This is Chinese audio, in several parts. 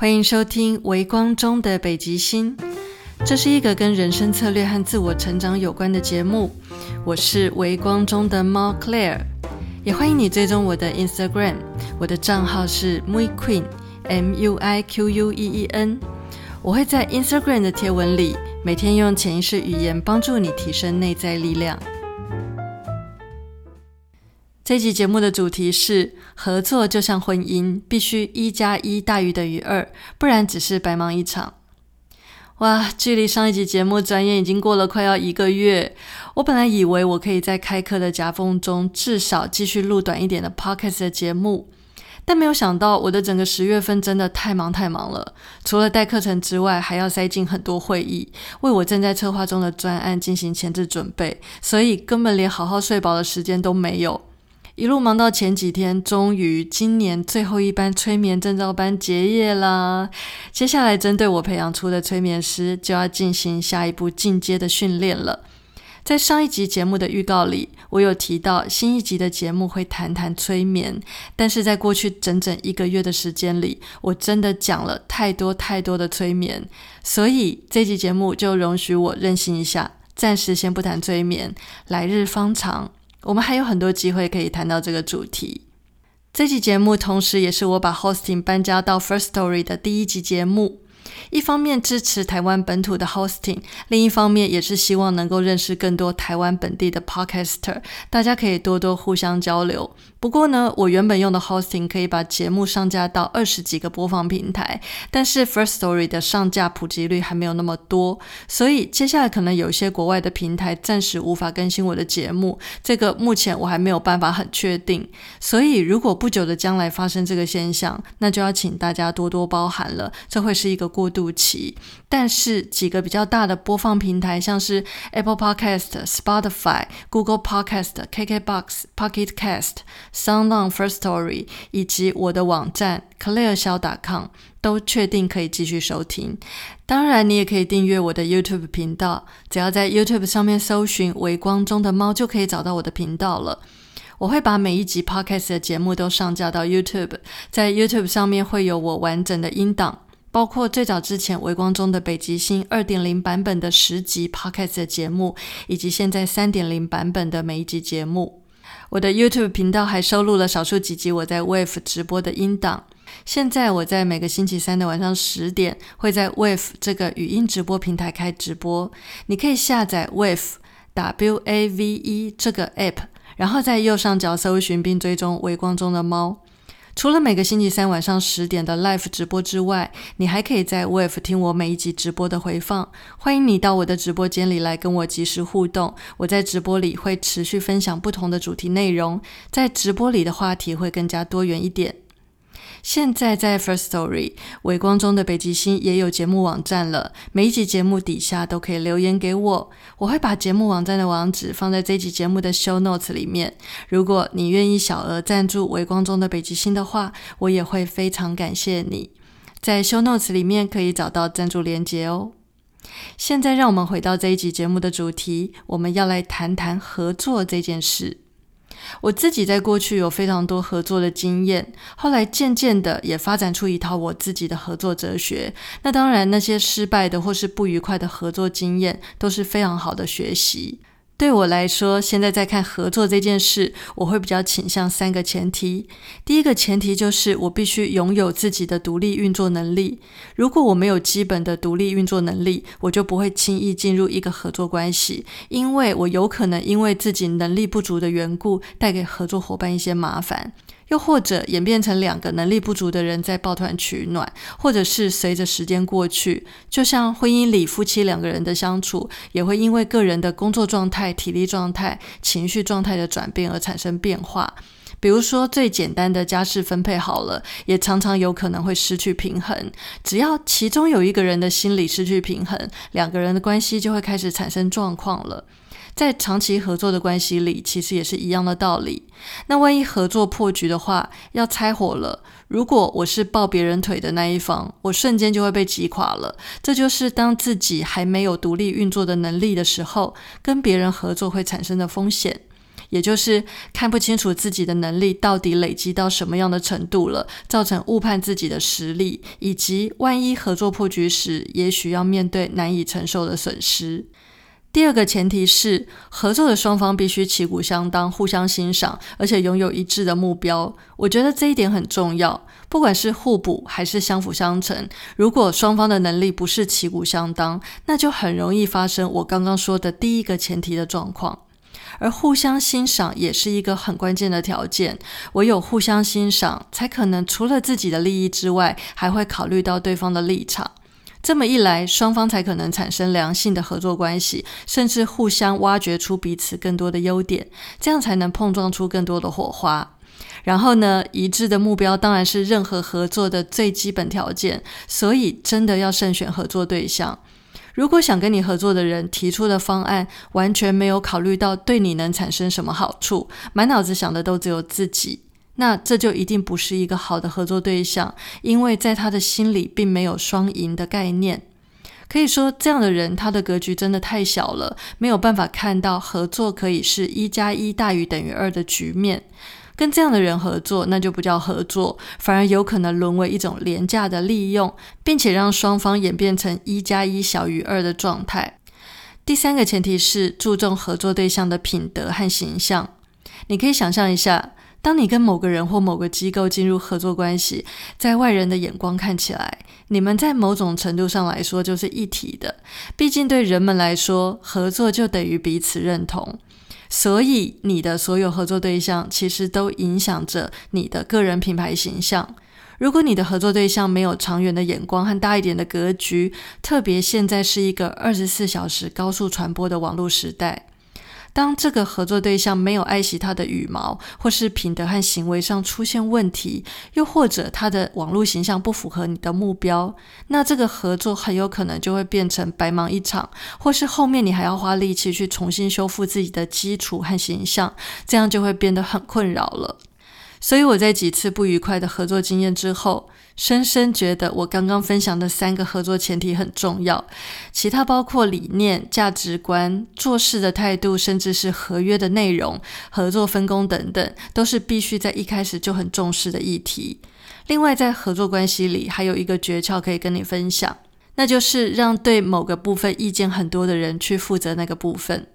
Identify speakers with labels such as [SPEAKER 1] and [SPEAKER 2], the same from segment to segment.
[SPEAKER 1] 欢迎收听《微光中的北极星》，这是一个跟人生策略和自我成长有关的节目。我是微光中的猫 Claire，也欢迎你追踪我的 Instagram，我的账号是 Mui Queen，M U I Q U E E N。我会在 Instagram 的贴文里，每天用潜意识语言帮助你提升内在力量。这期节目的主题是合作就像婚姻，必须一加一大于等于二，不然只是白忙一场。哇，距离上一集节目转眼已经过了快要一个月。我本来以为我可以在开课的夹缝中至少继续录短一点的 podcast 的节目，但没有想到我的整个十月份真的太忙太忙了。除了带课程之外，还要塞进很多会议，为我正在策划中的专案进行前置准备，所以根本连好好睡饱的时间都没有。一路忙到前几天，终于今年最后一班催眠证照班结业啦。接下来，针对我培养出的催眠师，就要进行下一步进阶的训练了。在上一集节目的预告里，我有提到新一集的节目会谈谈催眠，但是在过去整整一个月的时间里，我真的讲了太多太多的催眠，所以这集节目就容许我任性一下，暂时先不谈催眠，来日方长。我们还有很多机会可以谈到这个主题。这期节目同时也是我把 hosting 搬家到 First Story 的第一集节目。一方面支持台湾本土的 hosting，另一方面也是希望能够认识更多台湾本地的 podcaster，大家可以多多互相交流。不过呢，我原本用的 hosting 可以把节目上架到二十几个播放平台，但是 First Story 的上架普及率还没有那么多，所以接下来可能有些国外的平台暂时无法更新我的节目，这个目前我还没有办法很确定。所以如果不久的将来发生这个现象，那就要请大家多多包涵了，这会是一个过渡期。但是几个比较大的播放平台，像是 Apple Podcast、Spotify、Google Podcast、KKBox、Pocket Cast。SoundOn First Story 以及我的网站 ClearShao.com 都确定可以继续收听。当然，你也可以订阅我的 YouTube 频道，只要在 YouTube 上面搜寻“微光中的猫”，就可以找到我的频道了。我会把每一集 Podcast 的节目都上架到 YouTube，在 YouTube 上面会有我完整的音档，包括最早之前微光中的北极星二点零版本的十集 Podcast 节目，以及现在三点零版本的每一集节目。我的 YouTube 频道还收录了少数几集我在 Wave 直播的音档。现在我在每个星期三的晚上十点会在 Wave 这个语音直播平台开直播。你可以下载 Wave W A V E 这个 App，然后在右上角搜寻并追踪微光中的猫。除了每个星期三晚上十点的 live 直播之外，你还可以在 Wave 听我每一集直播的回放。欢迎你到我的直播间里来跟我及时互动。我在直播里会持续分享不同的主题内容，在直播里的话题会更加多元一点。现在在 First Story 微光中的北极星也有节目网站了，每一集节目底下都可以留言给我，我会把节目网站的网址放在这集节目的 Show Notes 里面。如果你愿意小额赞助微光中的北极星的话，我也会非常感谢你。在 Show Notes 里面可以找到赞助链接哦。现在让我们回到这一集节目的主题，我们要来谈谈合作这件事。我自己在过去有非常多合作的经验，后来渐渐的也发展出一套我自己的合作哲学。那当然，那些失败的或是不愉快的合作经验都是非常好的学习。对我来说，现在在看合作这件事，我会比较倾向三个前提。第一个前提就是我必须拥有自己的独立运作能力。如果我没有基本的独立运作能力，我就不会轻易进入一个合作关系，因为我有可能因为自己能力不足的缘故，带给合作伙伴一些麻烦。又或者演变成两个能力不足的人在抱团取暖，或者是随着时间过去，就像婚姻里夫妻两个人的相处，也会因为个人的工作状态、体力状态、情绪状态的转变而产生变化。比如说最简单的家事分配好了，也常常有可能会失去平衡。只要其中有一个人的心理失去平衡，两个人的关系就会开始产生状况了。在长期合作的关系里，其实也是一样的道理。那万一合作破局的话，要拆伙了，如果我是抱别人腿的那一方，我瞬间就会被击垮了。这就是当自己还没有独立运作的能力的时候，跟别人合作会产生的风险。也就是看不清楚自己的能力到底累积到什么样的程度了，造成误判自己的实力，以及万一合作破局时，也许要面对难以承受的损失。第二个前提是，合作的双方必须旗鼓相当、互相欣赏，而且拥有一致的目标。我觉得这一点很重要。不管是互补还是相辅相成，如果双方的能力不是旗鼓相当，那就很容易发生我刚刚说的第一个前提的状况。而互相欣赏也是一个很关键的条件。唯有互相欣赏，才可能除了自己的利益之外，还会考虑到对方的立场。这么一来，双方才可能产生良性的合作关系，甚至互相挖掘出彼此更多的优点，这样才能碰撞出更多的火花。然后呢，一致的目标当然是任何合作的最基本条件，所以真的要慎选合作对象。如果想跟你合作的人提出的方案完全没有考虑到对你能产生什么好处，满脑子想的都只有自己。那这就一定不是一个好的合作对象，因为在他的心里并没有双赢的概念。可以说，这样的人他的格局真的太小了，没有办法看到合作可以是一加一大于等于二的局面。跟这样的人合作，那就不叫合作，反而有可能沦为一种廉价的利用，并且让双方演变成一加一小于二的状态。第三个前提是注重合作对象的品德和形象。你可以想象一下。当你跟某个人或某个机构进入合作关系，在外人的眼光看起来，你们在某种程度上来说就是一体的。毕竟对人们来说，合作就等于彼此认同，所以你的所有合作对象其实都影响着你的个人品牌形象。如果你的合作对象没有长远的眼光和大一点的格局，特别现在是一个二十四小时高速传播的网络时代。当这个合作对象没有爱惜他的羽毛，或是品德和行为上出现问题，又或者他的网络形象不符合你的目标，那这个合作很有可能就会变成白忙一场，或是后面你还要花力气去重新修复自己的基础和形象，这样就会变得很困扰了。所以我在几次不愉快的合作经验之后，深深觉得我刚刚分享的三个合作前提很重要，其他包括理念、价值观、做事的态度，甚至是合约的内容、合作分工等等，都是必须在一开始就很重视的议题。另外，在合作关系里，还有一个诀窍可以跟你分享，那就是让对某个部分意见很多的人去负责那个部分。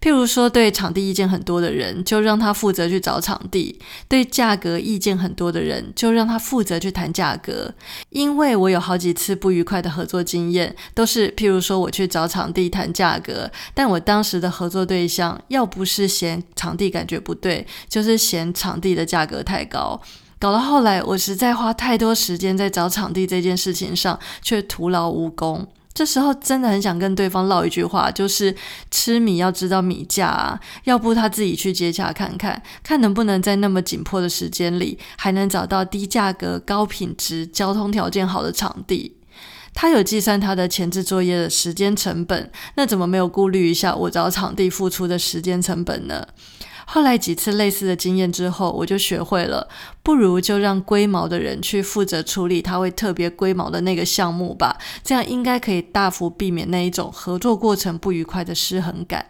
[SPEAKER 1] 譬如说，对场地意见很多的人，就让他负责去找场地；对价格意见很多的人，就让他负责去谈价格。因为我有好几次不愉快的合作经验，都是譬如说我去找场地谈价格，但我当时的合作对象要不是嫌场地感觉不对，就是嫌场地的价格太高，搞到后来我实在花太多时间在找场地这件事情上，却徒劳无功。这时候真的很想跟对方唠一句话，就是吃米要知道米价啊，要不他自己去接洽看看，看能不能在那么紧迫的时间里，还能找到低价格、高品质、交通条件好的场地。他有计算他的前置作业的时间成本，那怎么没有顾虑一下我找场地付出的时间成本呢？后来几次类似的经验之后，我就学会了，不如就让龟毛的人去负责处理他会特别龟毛的那个项目吧，这样应该可以大幅避免那一种合作过程不愉快的失衡感。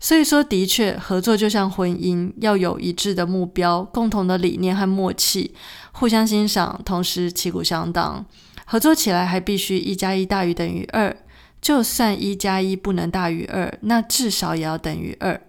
[SPEAKER 1] 所以说，的确，合作就像婚姻，要有一致的目标、共同的理念和默契，互相欣赏，同时旗鼓相当，合作起来还必须一加一大于等于二。就算一加一不能大于二，那至少也要等于二。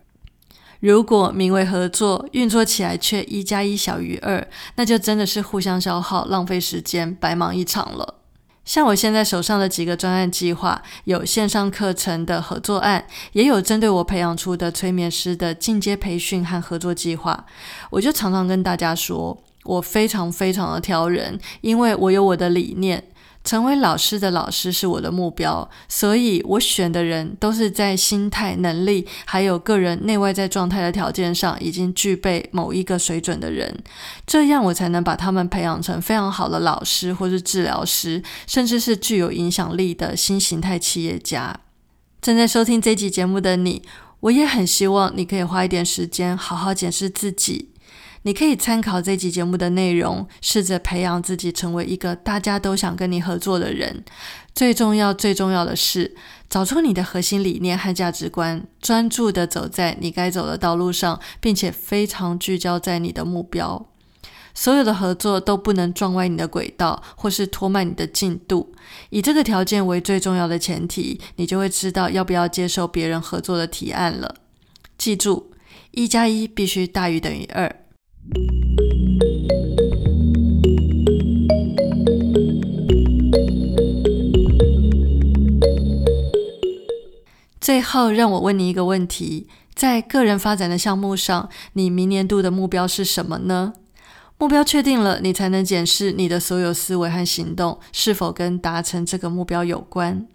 [SPEAKER 1] 如果名为合作，运作起来却一加一小于二，那就真的是互相消耗、浪费时间、白忙一场了。像我现在手上的几个专案计划，有线上课程的合作案，也有针对我培养出的催眠师的进阶培训和合作计划。我就常常跟大家说，我非常非常的挑人，因为我有我的理念。成为老师的老师是我的目标，所以我选的人都是在心态、能力还有个人内外在状态的条件上已经具备某一个水准的人，这样我才能把他们培养成非常好的老师或是治疗师，甚至是具有影响力的新形态企业家。正在收听这集节目的你，我也很希望你可以花一点时间好好检视自己。你可以参考这集节目的内容，试着培养自己成为一个大家都想跟你合作的人。最重要、最重要的是，找出你的核心理念和价值观，专注的走在你该走的道路上，并且非常聚焦在你的目标。所有的合作都不能撞歪你的轨道，或是拖慢你的进度。以这个条件为最重要的前提，你就会知道要不要接受别人合作的提案了。记住，一加一必须大于等于二。最后，让我问你一个问题：在个人发展的项目上，你明年度的目标是什么呢？目标确定了，你才能检视你的所有思维和行动是否跟达成这个目标有关。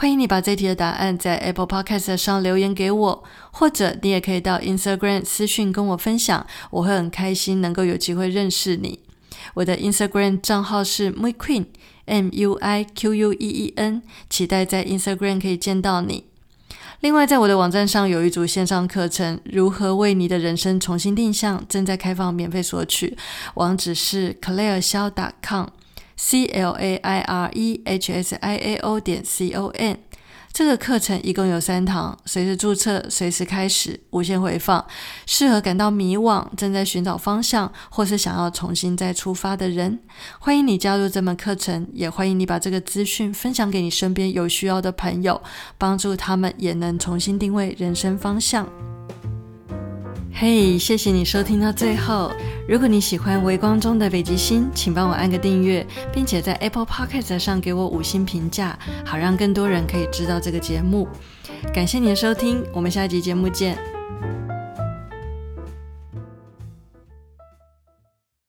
[SPEAKER 1] 欢迎你把这题的答案在 Apple Podcast 上留言给我，或者你也可以到 Instagram 私讯跟我分享，我会很开心能够有机会认识你。我的 Instagram 账号是 MuiQueen，M U I Q U E E N，期待在 Instagram 可以见到你。另外，在我的网站上有一组线上课程，《如何为你的人生重新定向》，正在开放免费索取，网址是 claire 肖 .com c l a i r e h s i a o 点 c o n。这个课程一共有三堂，随时注册，随时开始，无限回放，适合感到迷惘、正在寻找方向，或是想要重新再出发的人。欢迎你加入这门课程，也欢迎你把这个资讯分享给你身边有需要的朋友，帮助他们也能重新定位人生方向。嘿，谢谢你收听到最后。如果你喜欢《微光中的北极星》，请帮我按个订阅，并且在 Apple p o c k e t 上给我五星评价，好让更多人可以知道这个节目。感谢你的收听，我们下一集节目见。